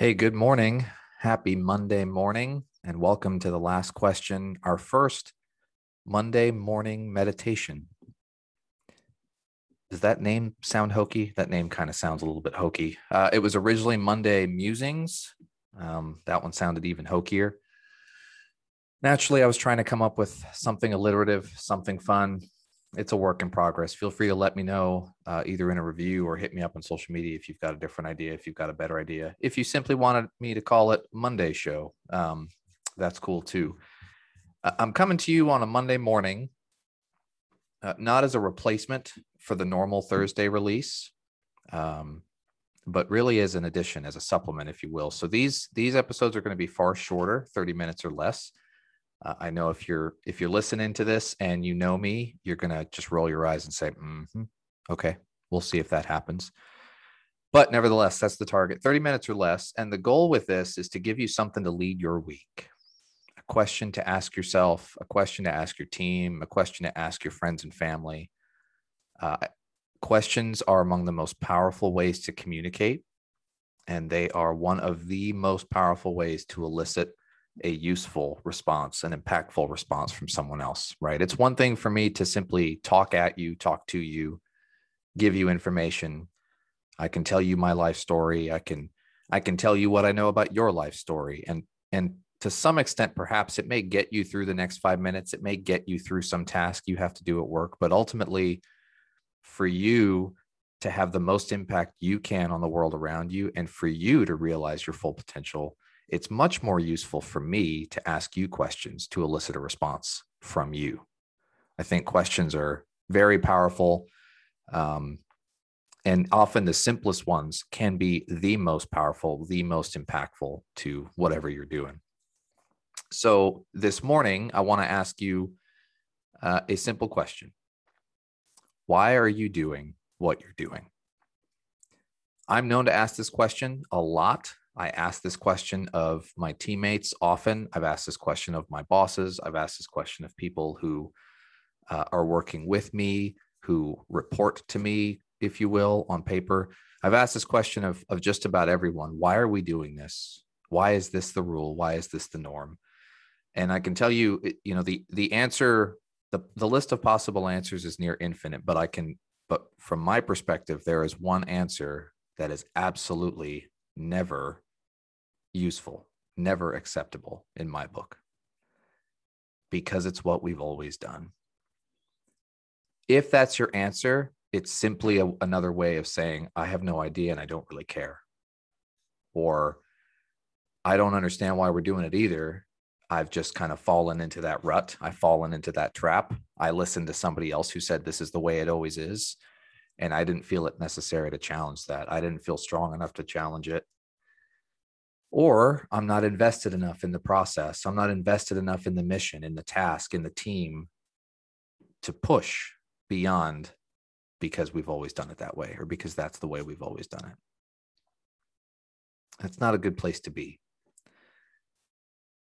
Hey, good morning. Happy Monday morning, and welcome to the last question, our first Monday morning meditation. Does that name sound hokey? That name kind of sounds a little bit hokey. Uh, it was originally Monday Musings. Um, that one sounded even hokier. Naturally, I was trying to come up with something alliterative, something fun, it's a work in progress. Feel free to let me know uh, either in a review or hit me up on social media if you've got a different idea, if you've got a better idea. If you simply wanted me to call it Monday Show, um, that's cool too. I'm coming to you on a Monday morning, uh, not as a replacement for the normal Thursday release, um, but really as an addition, as a supplement, if you will. So these these episodes are going to be far shorter, 30 minutes or less. Uh, I know if you're if you're listening to this and you know me, you're gonna just roll your eyes and say, mm-hmm, "Okay, we'll see if that happens." But nevertheless, that's the target 30 minutes or less. And the goal with this is to give you something to lead your week a question to ask yourself, a question to ask your team, a question to ask your friends and family. Uh, questions are among the most powerful ways to communicate, and they are one of the most powerful ways to elicit a useful response, an impactful response from someone else, right? It's one thing for me to simply talk at you, talk to you, give you information. I can tell you my life story. I can I can tell you what I know about your life story and and to some extent perhaps it may get you through the next 5 minutes. It may get you through some task you have to do at work, but ultimately for you to have the most impact you can on the world around you and for you to realize your full potential it's much more useful for me to ask you questions to elicit a response from you. I think questions are very powerful. Um, and often the simplest ones can be the most powerful, the most impactful to whatever you're doing. So this morning, I want to ask you uh, a simple question Why are you doing what you're doing? I'm known to ask this question a lot I ask this question of my teammates often. I've asked this question of my bosses. I've asked this question of people who uh, are working with me, who report to me, if you will, on paper. I've asked this question of, of just about everyone. Why are we doing this? Why is this the rule? Why is this the norm? And I can tell you, you know, the the answer, the, the list of possible answers is near infinite, but I can, but from my perspective, there is one answer that is absolutely never useful, never acceptable in my book because it's what we've always done. If that's your answer, it's simply a, another way of saying, I have no idea and I don't really care. Or I don't understand why we're doing it either. I've just kind of fallen into that rut. I've fallen into that trap. I listened to somebody else who said this is the way it always is. And I didn't feel it necessary to challenge that. I didn't feel strong enough to challenge it or I'm not invested enough in the process. I'm not invested enough in the mission, in the task, in the team to push beyond because we've always done it that way or because that's the way we've always done it. That's not a good place to be.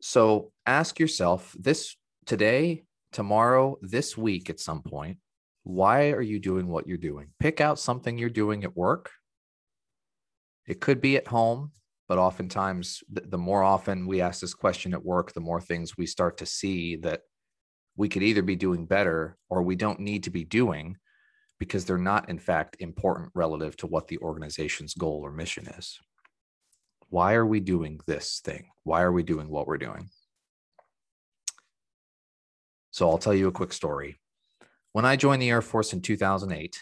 So ask yourself this today, tomorrow, this week at some point, why are you doing what you're doing? Pick out something you're doing at work. It could be at home, but oftentimes the more often we ask this question at work the more things we start to see that we could either be doing better or we don't need to be doing because they're not in fact important relative to what the organization's goal or mission is. Why are we doing this thing? Why are we doing what we're doing? So i'll tell you a quick story. When i joined the air force in 2008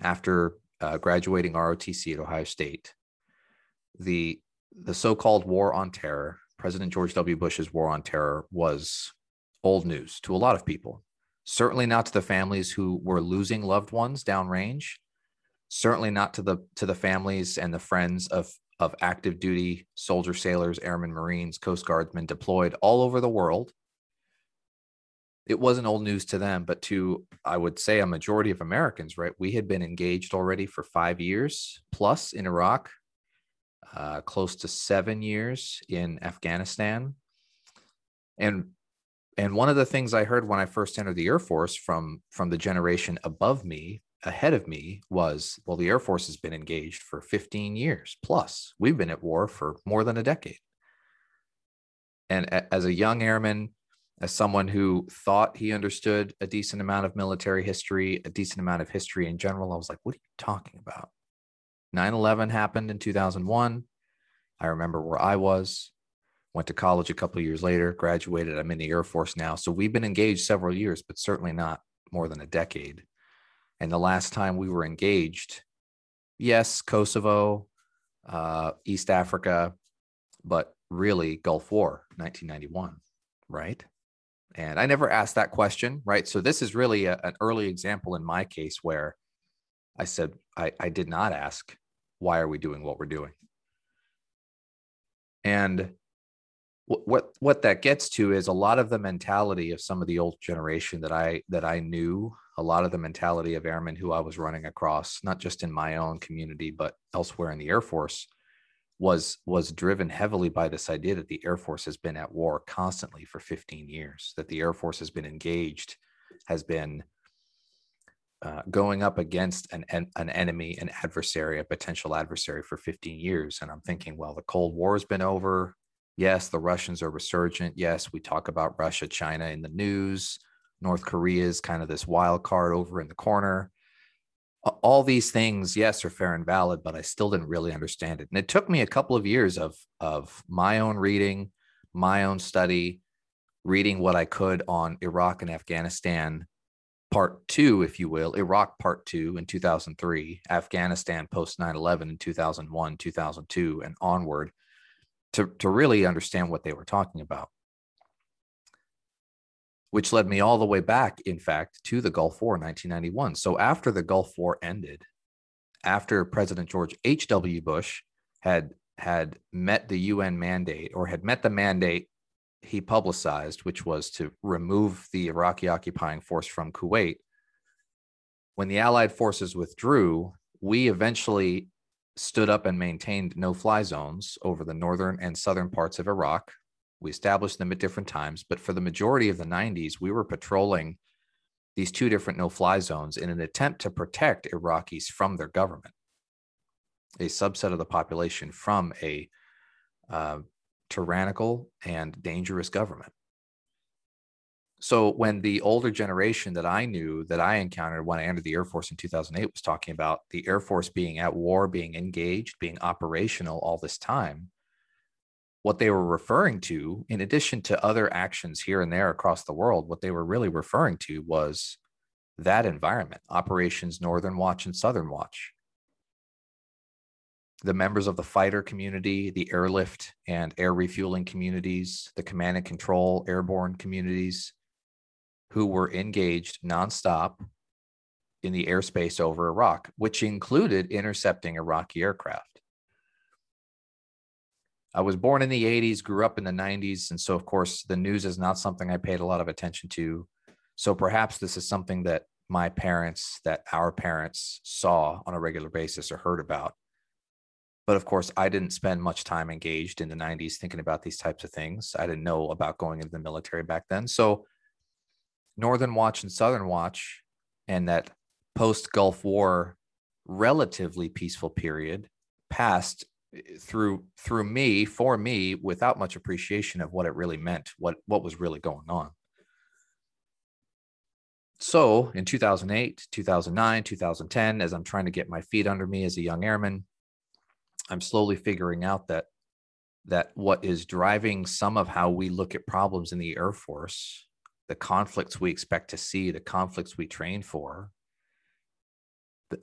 after uh, graduating rotc at ohio state the the so-called war on terror, President George W. Bush's war on terror was old news to a lot of people. Certainly not to the families who were losing loved ones downrange. Certainly not to the to the families and the friends of of active duty soldier, sailors, airmen, marines, coast guardsmen deployed all over the world. It wasn't old news to them, but to I would say a majority of Americans, right? We had been engaged already for five years plus in Iraq, uh, close to seven years in Afghanistan. And and one of the things I heard when I first entered the Air Force from from the generation above me, ahead of me was well, the Air Force has been engaged for 15 years plus. We've been at war for more than a decade. And a, as a young airman, as someone who thought he understood a decent amount of military history, a decent amount of history in general, I was like, what are you talking about? 9 11 happened in 2001. I remember where I was, went to college a couple years later, graduated. I'm in the Air Force now. So we've been engaged several years, but certainly not more than a decade. And the last time we were engaged, yes, Kosovo, uh, East Africa, but really Gulf War, 1991, right? And I never asked that question, right? So this is really a, an early example in my case where I said, I, I did not ask, why are we doing what we're doing? And what, what that gets to is a lot of the mentality of some of the old generation that I that I knew, a lot of the mentality of airmen who I was running across, not just in my own community, but elsewhere in the Air Force, was was driven heavily by this idea that the air force has been at war constantly for 15 years that the air force has been engaged has been uh, going up against an, an, enemy an adversary a potential adversary for 15 years and i'm thinking well the cold war has been over. Yes the russians are resurgent. Yes we talk about russia china in the news. North korea is kind of this wild card over in the corner. All these things yes are fair and valid but i still didn't really understand it. And it took me a couple of years of of my own reading my own study reading what i could on iraq and afghanistan part 2 if you will iraq part 2 in 2003 afghanistan post 9/11 in 2001 2002 and onward to to really understand what they were talking about which led me all the way back, in fact, to the Gulf War in 1991. So after the Gulf War ended, after President George H.W. Bush had had met the UN mandate or had met the mandate he publicized, which was to remove the Iraqi occupying force from Kuwait. When the Allied forces withdrew, we eventually stood up and maintained no fly zones over the northern and southern parts of Iraq, we established them at different times, but for the majority of the 90s, we were patrolling these two different no fly zones in an attempt to protect Iraqis from their government, a subset of the population from a uh, tyrannical and dangerous government. So when the older generation that I knew that I encountered when I entered the Air Force in 2008 was talking about the Air Force being at war, being engaged, being operational all this time, what they were referring to, in addition to other actions here and there across the world, what they were really referring to was that environment Operations Northern Watch and Southern Watch. The members of the fighter community, the airlift and air refueling communities, the command and control airborne communities who were engaged nonstop in the airspace over Iraq, which included intercepting Iraqi aircraft. I was born in the 80s, grew up in the 90s. And so, of course, the news is not something I paid a lot of attention to. So perhaps this is something that my parents, that our parents saw on a regular basis or heard about. But of course, I didn't spend much time engaged in the 90s thinking about these types of things. I didn't know about going into the military back then. So, Northern Watch and Southern Watch, and that post Gulf War relatively peaceful period passed eh, through through me for me without much appreciation of what it really meant what what was really going on so in 2008 2009 2010 as i'm trying to get my feet under me as a young airman i'm slowly figuring out that that what is driving some of how we look at problems in the air force the conflicts we expect to see the conflicts we train for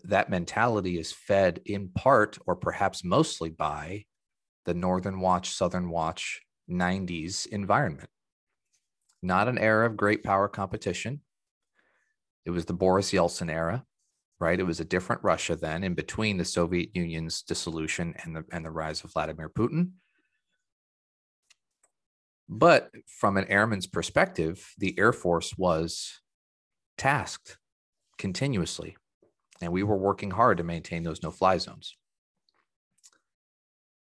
that mentality is fed in part or perhaps mostly by the Northern Watch, Southern Watch 90s environment. Not an era of great power competition. It was the Boris Yeltsin era, right? It was a different Russia then, in between the Soviet Union's dissolution and the, and the rise of Vladimir Putin. But from an airman's perspective, the Air Force was tasked continuously and we were working hard to maintain those no fly zones.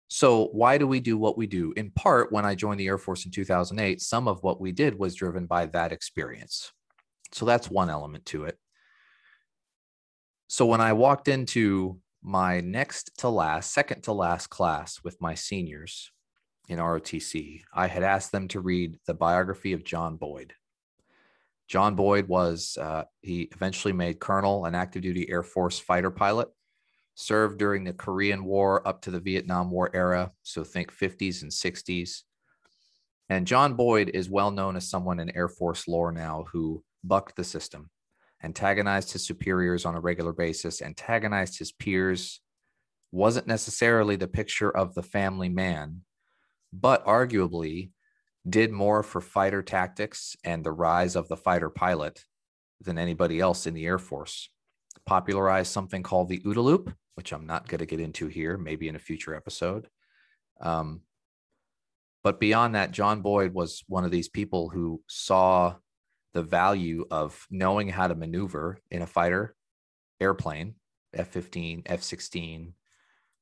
So, why do we do what we do? In part, when I joined the Air Force in 2008, some of what we did was driven by that experience. So, that's one element to it. So when I walked into my next to last, second to last class with my seniors in ROTC, I had asked them to read the biography of John Boyd. John Boyd was, uh, he eventually made colonel, an active duty Air Force fighter pilot, served during the Korean War up to the Vietnam War era. So think 50s and 60s. And John Boyd is well known as someone in Air Force lore now who bucked the system, antagonized his superiors on a regular basis, antagonized his peers, wasn't necessarily the picture of the family man, but arguably did more for fighter tactics and the rise of the fighter pilot than anybody else in the Air Force. Popularized something called the OODA loop, which I'm not going to get into here, maybe in a future episode. Um, but beyond that, John Boyd was one of these people who saw the value of knowing how to maneuver in a fighter airplane, F 15, F 16,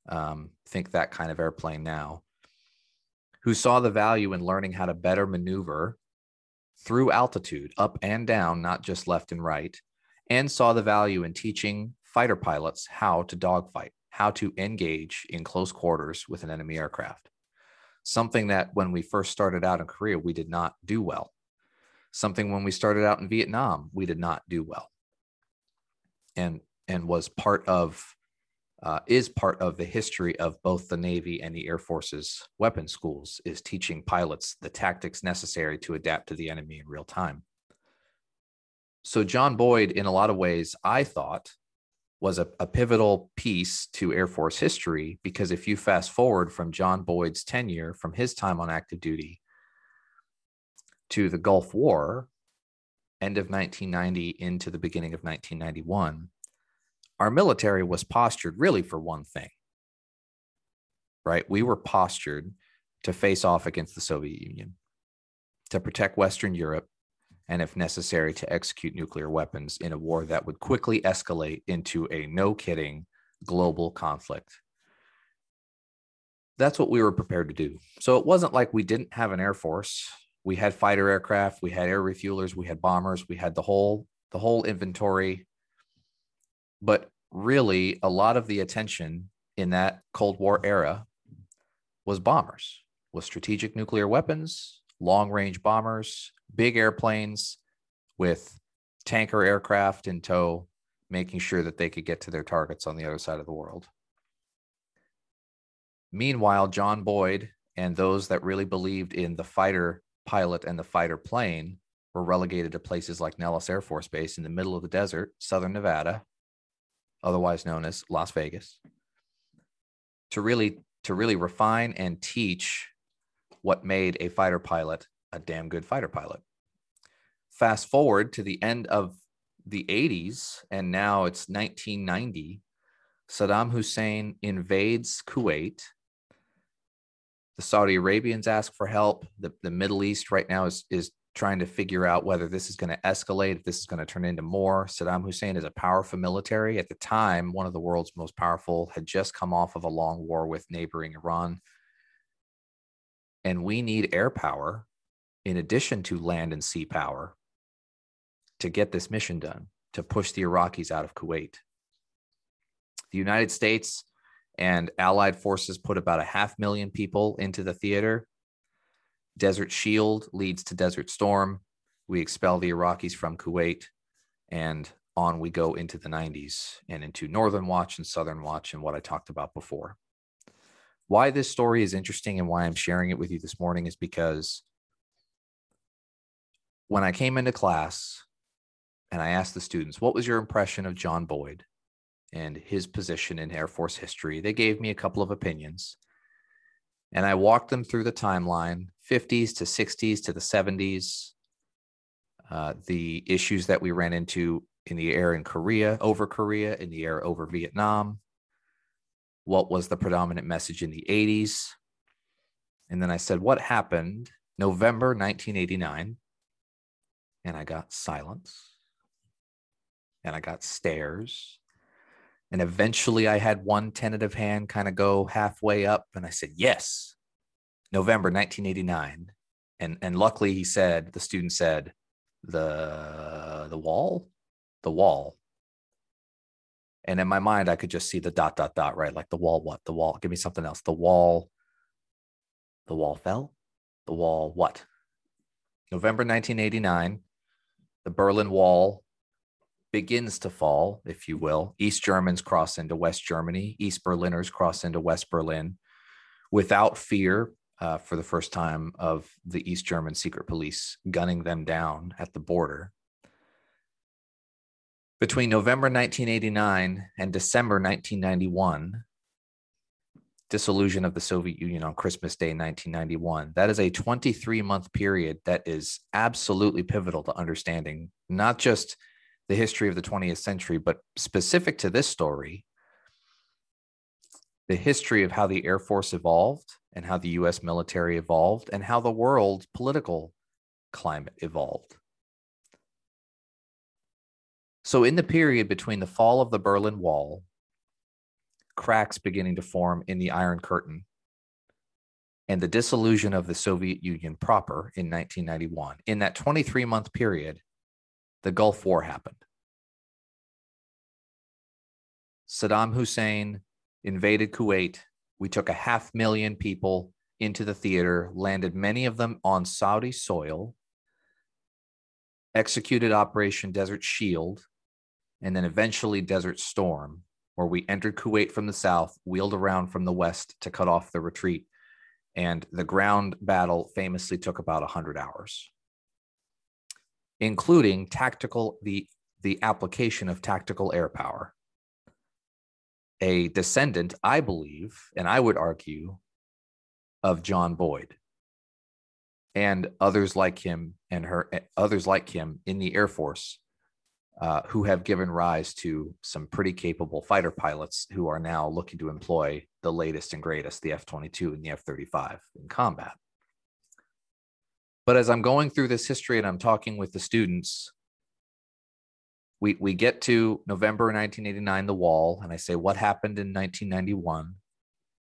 um, think that kind of airplane now, who saw the value in learning how to better maneuver through altitude, up and down, not just left and right, and saw the value in teaching fighter pilots how to dogfight, how to engage in close quarters with an enemy aircraft. Something that when we first started out in Korea, we did not do well. Something when we started out in Vietnam, we did not do well. And and was part of uh, is part of the history of both the Navy and the Air Force's weapons schools, is teaching pilots the tactics necessary to adapt to the enemy in real time. So, John Boyd, in a lot of ways, I thought was a, a pivotal piece to Air Force history because if you fast forward from John Boyd's tenure, from his time on active duty to the Gulf War, end of 1990 into the beginning of 1991, our military was postured really for one thing, right? We were postured to face off against the Soviet Union, to protect Western Europe, and if necessary, to execute nuclear weapons in a war that would quickly escalate into a no kidding global conflict. That's what we were prepared to do. So it wasn't like we didn't have an air force. We had fighter aircraft, we had air refuelers, we had bombers, we had the whole the whole inventory but really, a lot of the attention in that Cold War era was bombers, was strategic nuclear weapons, long range bombers, big airplanes with tanker aircraft in tow, making sure that they could get to their targets on the other side of the world. Meanwhile, John Boyd and those that really believed in the fighter pilot and the fighter plane were relegated to places like Nellis Air Force Base in the middle of the desert, southern Nevada, otherwise known as Las Vegas, to really to really refine and teach what made a fighter pilot a damn good fighter pilot. Fast forward to the end of the 80s, and now it's 1990. Saddam Hussein invades Kuwait. The Saudi Arabians ask for help. The, the Middle East right now is, is trying to figure out whether this is going to escalate, if this is going to turn into more. Saddam Hussein is a powerful military. At the time, one of the world's most powerful, had just come off of a long war with neighboring Iran. And we need air power in addition to land and sea power to get this mission done, to push the Iraqis out of Kuwait. The United States and allied forces put about a half million people into the theater Desert Shield leads to Desert Storm. We expel the Iraqis from Kuwait, and on we go into the 90s and into Northern Watch and Southern Watch and what I talked about before. Why this story is interesting and why I'm sharing it with you this morning is because when I came into class and I asked the students, what was your impression of John Boyd and his position in Air Force history? They gave me a couple of opinions. And I walked them through the timeline 50s to 60s to the 70s, uh, the issues that we ran into in the air in Korea, over Korea, in the air over Vietnam, what was the predominant message in the 80s. And then I said, What happened November 1989? And I got silence. And I got stares. And eventually I had one tentative hand kind of go halfway up. And I said, Yes, November 1989. And, and luckily he said, the student said, the, the wall, the wall. And in my mind, I could just see the dot, dot, dot, right? Like the wall, what? The wall. Give me something else. The wall. The wall fell. The wall, what? November 1989, the Berlin Wall begins to fall, if you will. East Germans cross into West Germany, East Berliners cross into West Berlin without fear uh, for the first time of the East German secret police gunning them down at the border. Between November 1989 and December 1991, dissolution of the Soviet Union on Christmas Day 1991. That is a 23 month period that is absolutely pivotal to understanding not just the history of the 20th century, but specific to this story, the history of how the Air Force evolved and how the US military evolved and how the world political climate evolved. So, in the period between the fall of the Berlin Wall, cracks beginning to form in the Iron Curtain, and the dissolution of the Soviet Union proper in 1991, in that 23 month period, the Gulf War happened. Saddam Hussein invaded Kuwait. We took a half million people into the theater, landed many of them on Saudi soil, executed Operation Desert Shield, and then eventually Desert Storm, where we entered Kuwait from the south, wheeled around from the west to cut off the retreat. And the ground battle famously took about 100 hours, including tactical the the application of tactical air power. A descendant, I believe, and I would argue, of John Boyd and others like him and her others like him in the Air Force uh, who have given rise to some pretty capable fighter pilots who are now looking to employ the latest and greatest, the F 22 and the F 35 in combat. But as I'm going through this history and I'm talking with the students, we, we get to November 1989, the wall, and I say, What happened in 1991?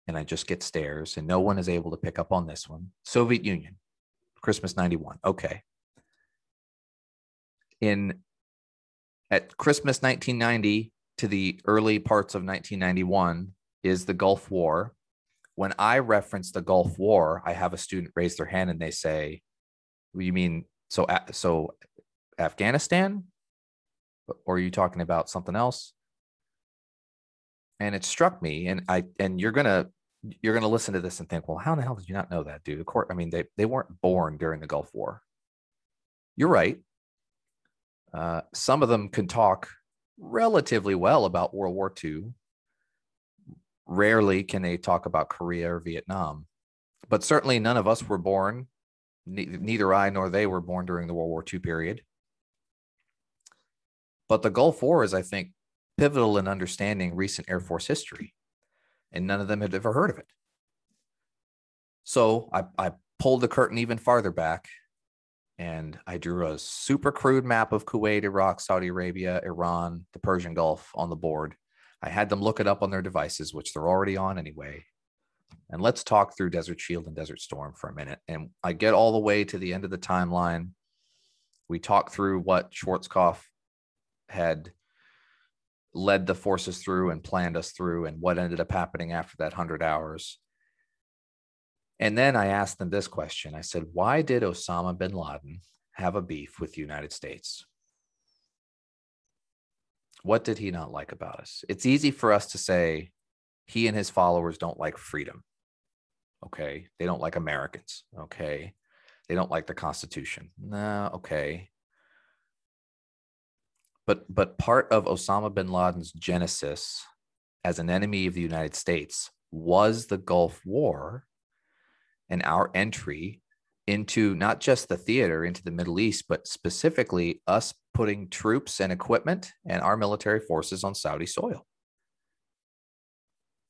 And I just get stares, and no one is able to pick up on this one. Soviet Union, Christmas 91. Okay. In at Christmas 1990 to the early parts of 1991 is the Gulf War. When I reference the Gulf War, I have a student raise their hand and they say, "You mean so so Afghanistan? Or are you talking about something else?" And it struck me, and I and you're gonna you're gonna listen to this and think, "Well, how in the hell did you not know that, dude?" Of course, I mean they they weren't born during the Gulf War. You're right. Uh, some of them can talk relatively well about World War II. Rarely can they talk about Korea or Vietnam, but certainly none of us were born, neither I nor they were born during the World War II period. But the Gulf War is, I think, pivotal in understanding recent Air Force history, and none of them had ever heard of it. So I, I pulled the curtain even farther back and I drew a super crude map of Kuwait, Iraq, Saudi Arabia, Iran, the Persian Gulf on the board. I had them look it up on their devices, which they're already on anyway. And let's talk through Desert Shield and Desert Storm for a minute. And I get all the way to the end of the timeline. We talk through what Schwarzkopf had led the forces through and planned us through and what ended up happening after that 100 hours. And then I asked them this question I said, Why did Osama bin Laden have a beef with the United States? What did he not like about us? It's easy for us to say he and his followers don't like freedom. Okay. They don't like Americans. Okay. They don't like the Constitution. Nah, okay. But but part of Osama bin Laden's genesis as an enemy of the United States was the Gulf War and our entry into not just the theater, into the Middle East, but specifically us putting troops and equipment and our military forces on Saudi soil.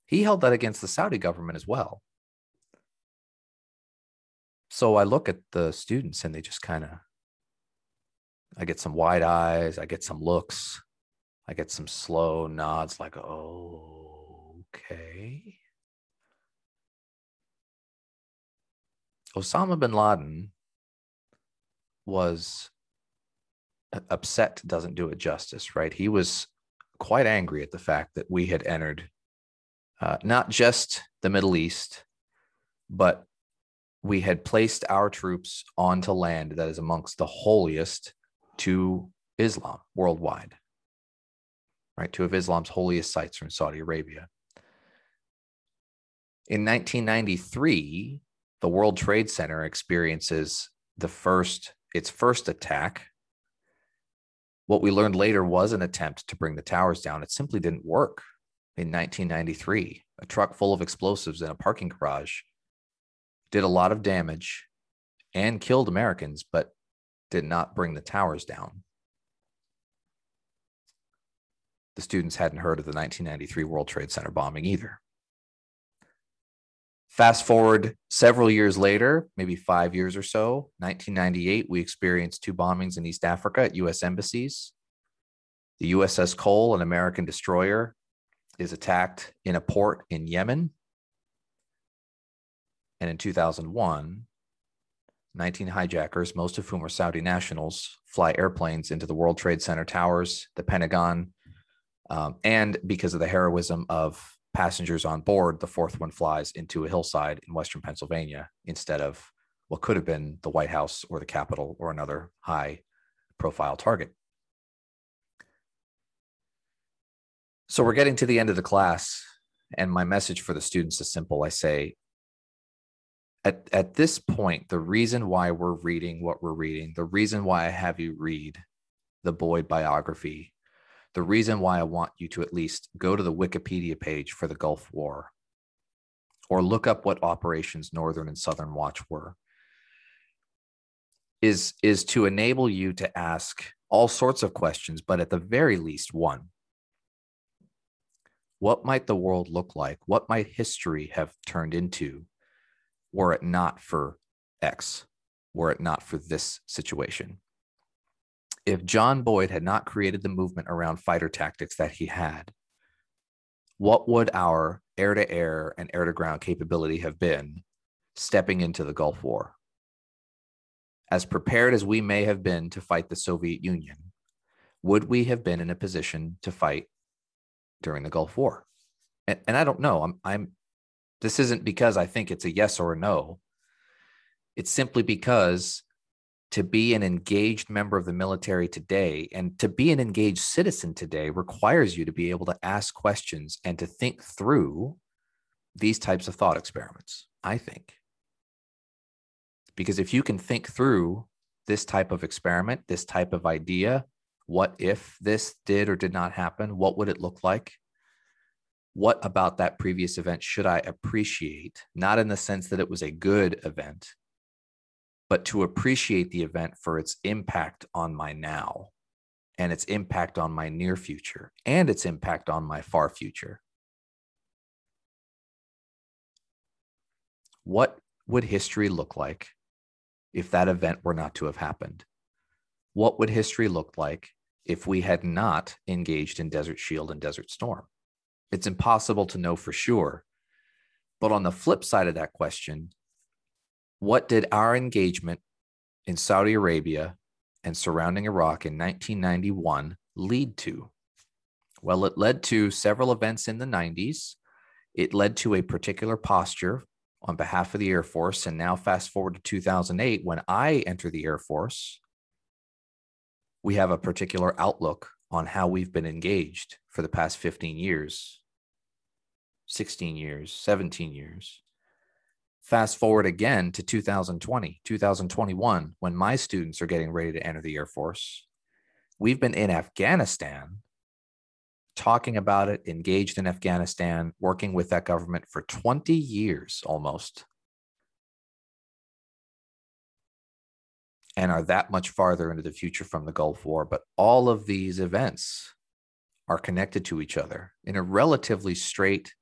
He held that against the Saudi government as well. So I look at the students and they just kind of, I get some wide eyes, I get some looks, I get some slow nods like, oh, okay. Osama bin Laden was upset doesn't do it justice, right? He was quite angry at the fact that we had entered uh, not just the Middle East, but we had placed our troops onto land that is amongst the holiest to Islam worldwide, right? Two of Islam's holiest sites from Saudi Arabia. In 1993, the World Trade Center experiences the first its first attack. What we learned later was an attempt to bring the towers down. It simply didn't work. In 1993, a truck full of explosives in a parking garage did a lot of damage and killed Americans, but did not bring the towers down. The students hadn't heard of the 1993 World Trade Center bombing either. Fast forward several years later, maybe five years or so, 1998, we experienced two bombings in East Africa at U.S. embassies. The USS Cole, an American destroyer, is attacked in a port in Yemen. And in 2001, 19 hijackers, most of whom are Saudi nationals, fly airplanes into the World Trade Center towers, the Pentagon, um, and because of the heroism of passengers on board, the fourth one flies into a hillside in Western Pennsylvania instead of what could have been the White House or the Capitol or another high profile target. So we're getting to the end of the class, and my message for the students is simple. I say, at, at this point, the reason why we're reading what we're reading, the reason why I have you read the Boyd biography, the reason why I want you to at least go to the Wikipedia page for the Gulf War or look up what operations Northern and Southern Watch were is is to enable you to ask all sorts of questions but at the very least one what might the world look like what might history have turned into were it not for x were it not for this situation if John Boyd had not created the movement around fighter tactics that he had, what would our air to air and air to ground capability have been stepping into the Gulf War? As prepared as we may have been to fight the Soviet Union, would we have been in a position to fight during the Gulf War? And, and I don't know. I'm, I'm, this isn't because I think it's a yes or a no. It's simply because to be an engaged member of the military today and to be an engaged citizen today requires you to be able to ask questions and to think through these types of thought experiments, I think. Because if you can think through this type of experiment, this type of idea, what if this did or did not happen? What would it look like? What about that previous event should I appreciate? Not in the sense that it was a good event, but to appreciate the event for its impact on my now and its impact on my near future and its impact on my far future. What would history look like if that event were not to have happened? What would history look like if we had not engaged in Desert Shield and Desert Storm? It's impossible to know for sure. But on the flip side of that question, what did our engagement in Saudi Arabia and surrounding Iraq in 1991 lead to? Well, it led to several events in the 90s. It led to a particular posture on behalf of the Air Force. And now, fast forward to 2008, when I enter the Air Force, we have a particular outlook on how we've been engaged for the past 15 years, 16 years, 17 years. Fast forward again to 2020, 2021, when my students are getting ready to enter the Air Force. We've been in Afghanistan talking about it, engaged in Afghanistan, working with that government for 20 years almost. And are that much farther into the future from the Gulf War. But all of these events are connected to each other in a relatively straight,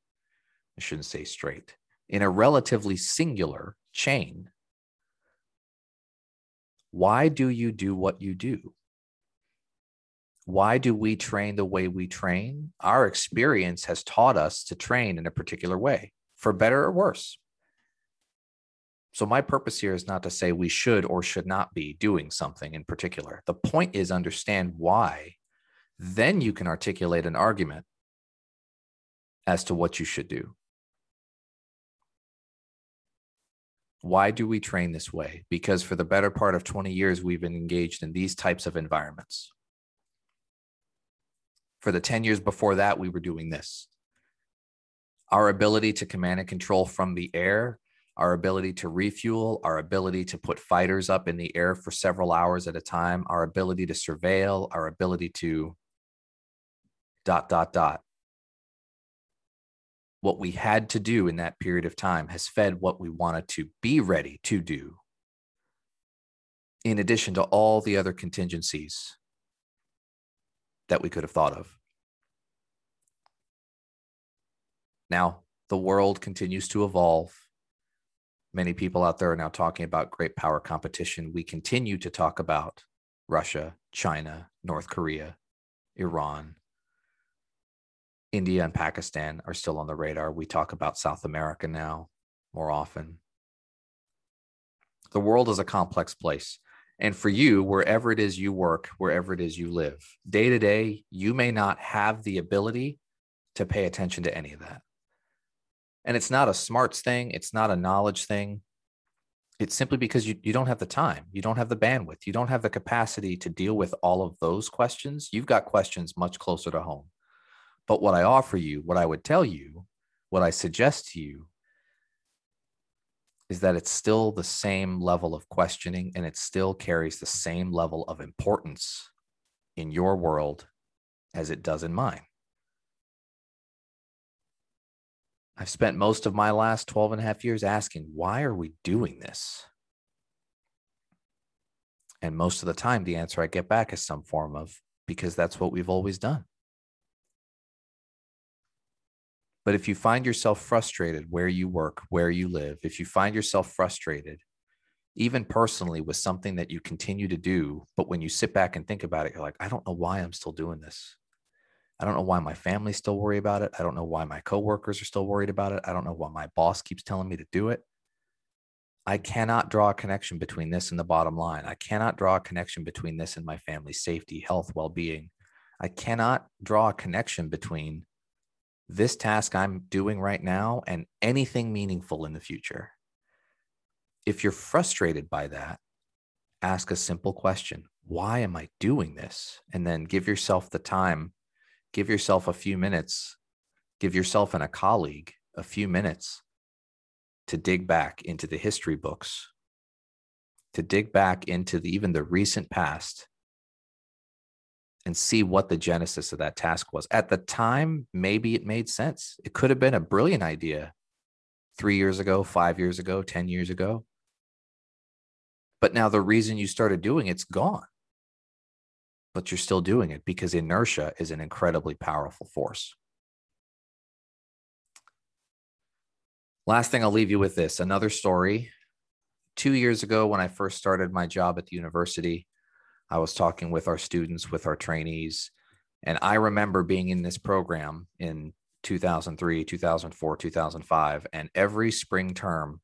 I shouldn't say straight, in a relatively singular chain. Why do you do what you do? Why do we train the way we train? Our experience has taught us to train in a particular way, for better or worse. So, my purpose here is not to say we should or should not be doing something in particular. The point is understand why then you can articulate an argument as to what you should do. Why do we train this way? Because for the better part of 20 years, we've been engaged in these types of environments. For the 10 years before that, we were doing this. Our ability to command and control from the air, our ability to refuel, our ability to put fighters up in the air for several hours at a time, our ability to surveil, our ability to dot, dot, dot. What we had to do in that period of time has fed what we wanted to be ready to do, in addition to all the other contingencies that we could have thought of. Now, the world continues to evolve. Many people out there are now talking about great power competition. We continue to talk about Russia, China, North Korea, Iran, India, and Pakistan are still on the radar. We talk about South America now more often. The world is a complex place. And for you, wherever it is you work, wherever it is you live, day to day, you may not have the ability to pay attention to any of that. And it's not a smarts thing, it's not a knowledge thing. It's simply because you, you don't have the time, you don't have the bandwidth, you don't have the capacity to deal with all of those questions. You've got questions much closer to home. But what I offer you, what I would tell you, what I suggest to you is that it's still the same level of questioning and it still carries the same level of importance in your world as it does in mine. I've spent most of my last 12 and a half years asking, why are we doing this? And most of the time, the answer I get back is some form of because that's what we've always done. But if you find yourself frustrated where you work, where you live, if you find yourself frustrated, even personally with something that you continue to do, but when you sit back and think about it, you're like, I don't know why I'm still doing this. I don't know why my family still worry about it. I don't know why my coworkers are still worried about it. I don't know why my boss keeps telling me to do it. I cannot draw a connection between this and the bottom line. I cannot draw a connection between this and my family's safety, health, well being. I cannot draw a connection between this task I'm doing right now and anything meaningful in the future. If you're frustrated by that, ask a simple question Why am I doing this? And then give yourself the time give yourself a few minutes, give yourself and a colleague a few minutes to dig back into the history books, to dig back into the, even the recent past and see what the genesis of that task was. At the time, maybe it made sense. It could have been a brilliant idea three years ago, five years ago, 10 years ago. But now the reason you started doing it's gone but you're still doing it because inertia is an incredibly powerful force. Last thing I'll leave you with this another story. Two years ago, when I first started my job at the university, I was talking with our students, with our trainees. And I remember being in this program in 2003, 2004, 2005. And every spring term,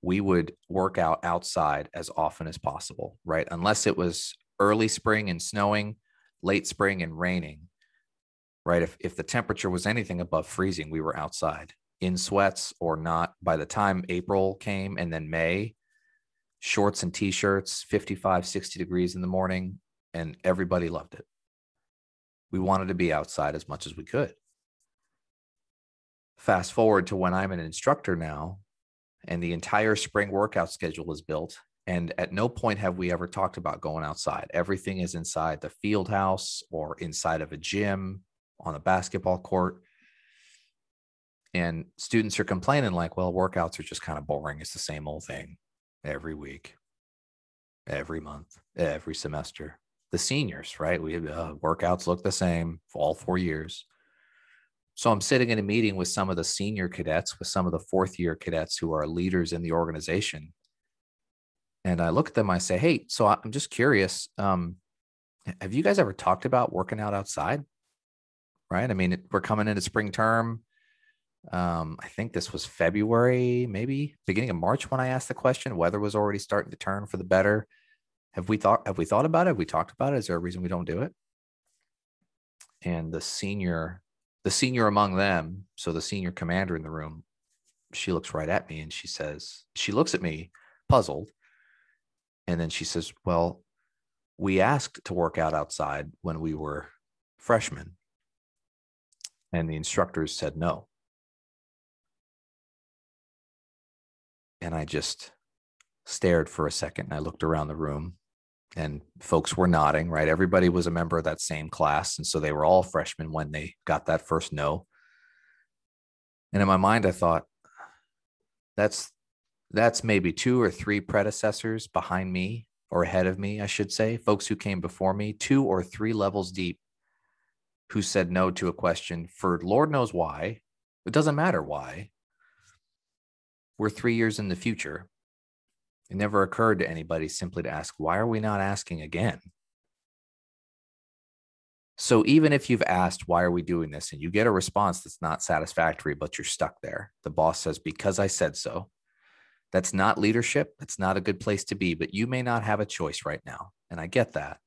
we would work out outside as often as possible, right? Unless it was early spring and snowing, late spring and raining, right? If, if the temperature was anything above freezing, we were outside in sweats or not. By the time April came and then May, shorts and t shirts, 55, 60 degrees in the morning, and everybody loved it. We wanted to be outside as much as we could. Fast forward to when I'm an instructor now, and the entire spring workout schedule is built and at no point have we ever talked about going outside. Everything is inside the field house or inside of a gym on a basketball court. And students are complaining, like, well, workouts are just kind of boring. It's the same old thing every week, every month, every semester. The seniors, right? We have uh, workouts look the same for all four years. So I'm sitting in a meeting with some of the senior cadets, with some of the fourth year cadets who are leaders in the organization and I look at them, I say, Hey, so I'm just curious. Um, have you guys ever talked about working out outside? Right. I mean, we're coming into spring term. Um, I think this was February, maybe beginning of March when I asked the question. Weather was already starting to turn for the better. Have we thought have we thought about it? Have we talked about it? Is there a reason we don't do it? And the senior, the senior among them, so the senior commander in the room, she looks right at me and she says, she looks at me puzzled. And then she says, Well, we asked to work out outside when we were freshmen. And the instructors said no. And I just stared for a second and I looked around the room and folks were nodding, right? Everybody was a member of that same class. And so they were all freshmen when they got that first no. And in my mind, I thought, that's that's maybe two or three predecessors behind me or ahead of me, I should say, folks who came before me, two or three levels deep, who said no to a question for Lord knows why. It doesn't matter why. We're three years in the future. It never occurred to anybody simply to ask, why are we not asking again? So even if you've asked, why are we doing this? And you get a response that's not satisfactory, but you're stuck there. The boss says, because I said so. That's not leadership. That's not a good place to be, but you may not have a choice right now. And I get that.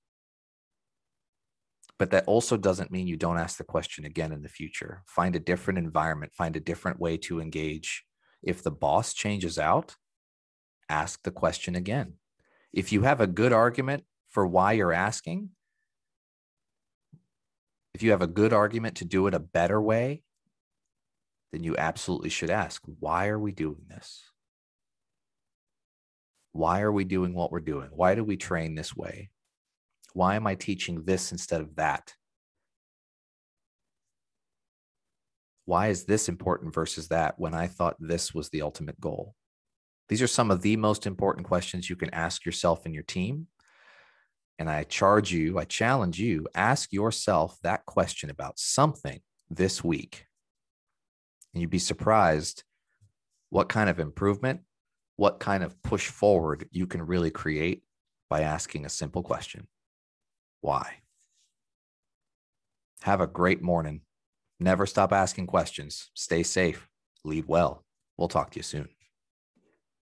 But that also doesn't mean you don't ask the question again in the future. Find a different environment, find a different way to engage. If the boss changes out, ask the question again. If you have a good argument for why you're asking, if you have a good argument to do it a better way, then you absolutely should ask, why are we doing this? Why are we doing what we're doing? Why do we train this way? Why am I teaching this instead of that? Why is this important versus that when I thought this was the ultimate goal? These are some of the most important questions you can ask yourself and your team. And I charge you, I challenge you, ask yourself that question about something this week. And you'd be surprised what kind of improvement what kind of push forward you can really create by asking a simple question Why? Have a great morning. Never stop asking questions. Stay safe. Lead well. We'll talk to you soon.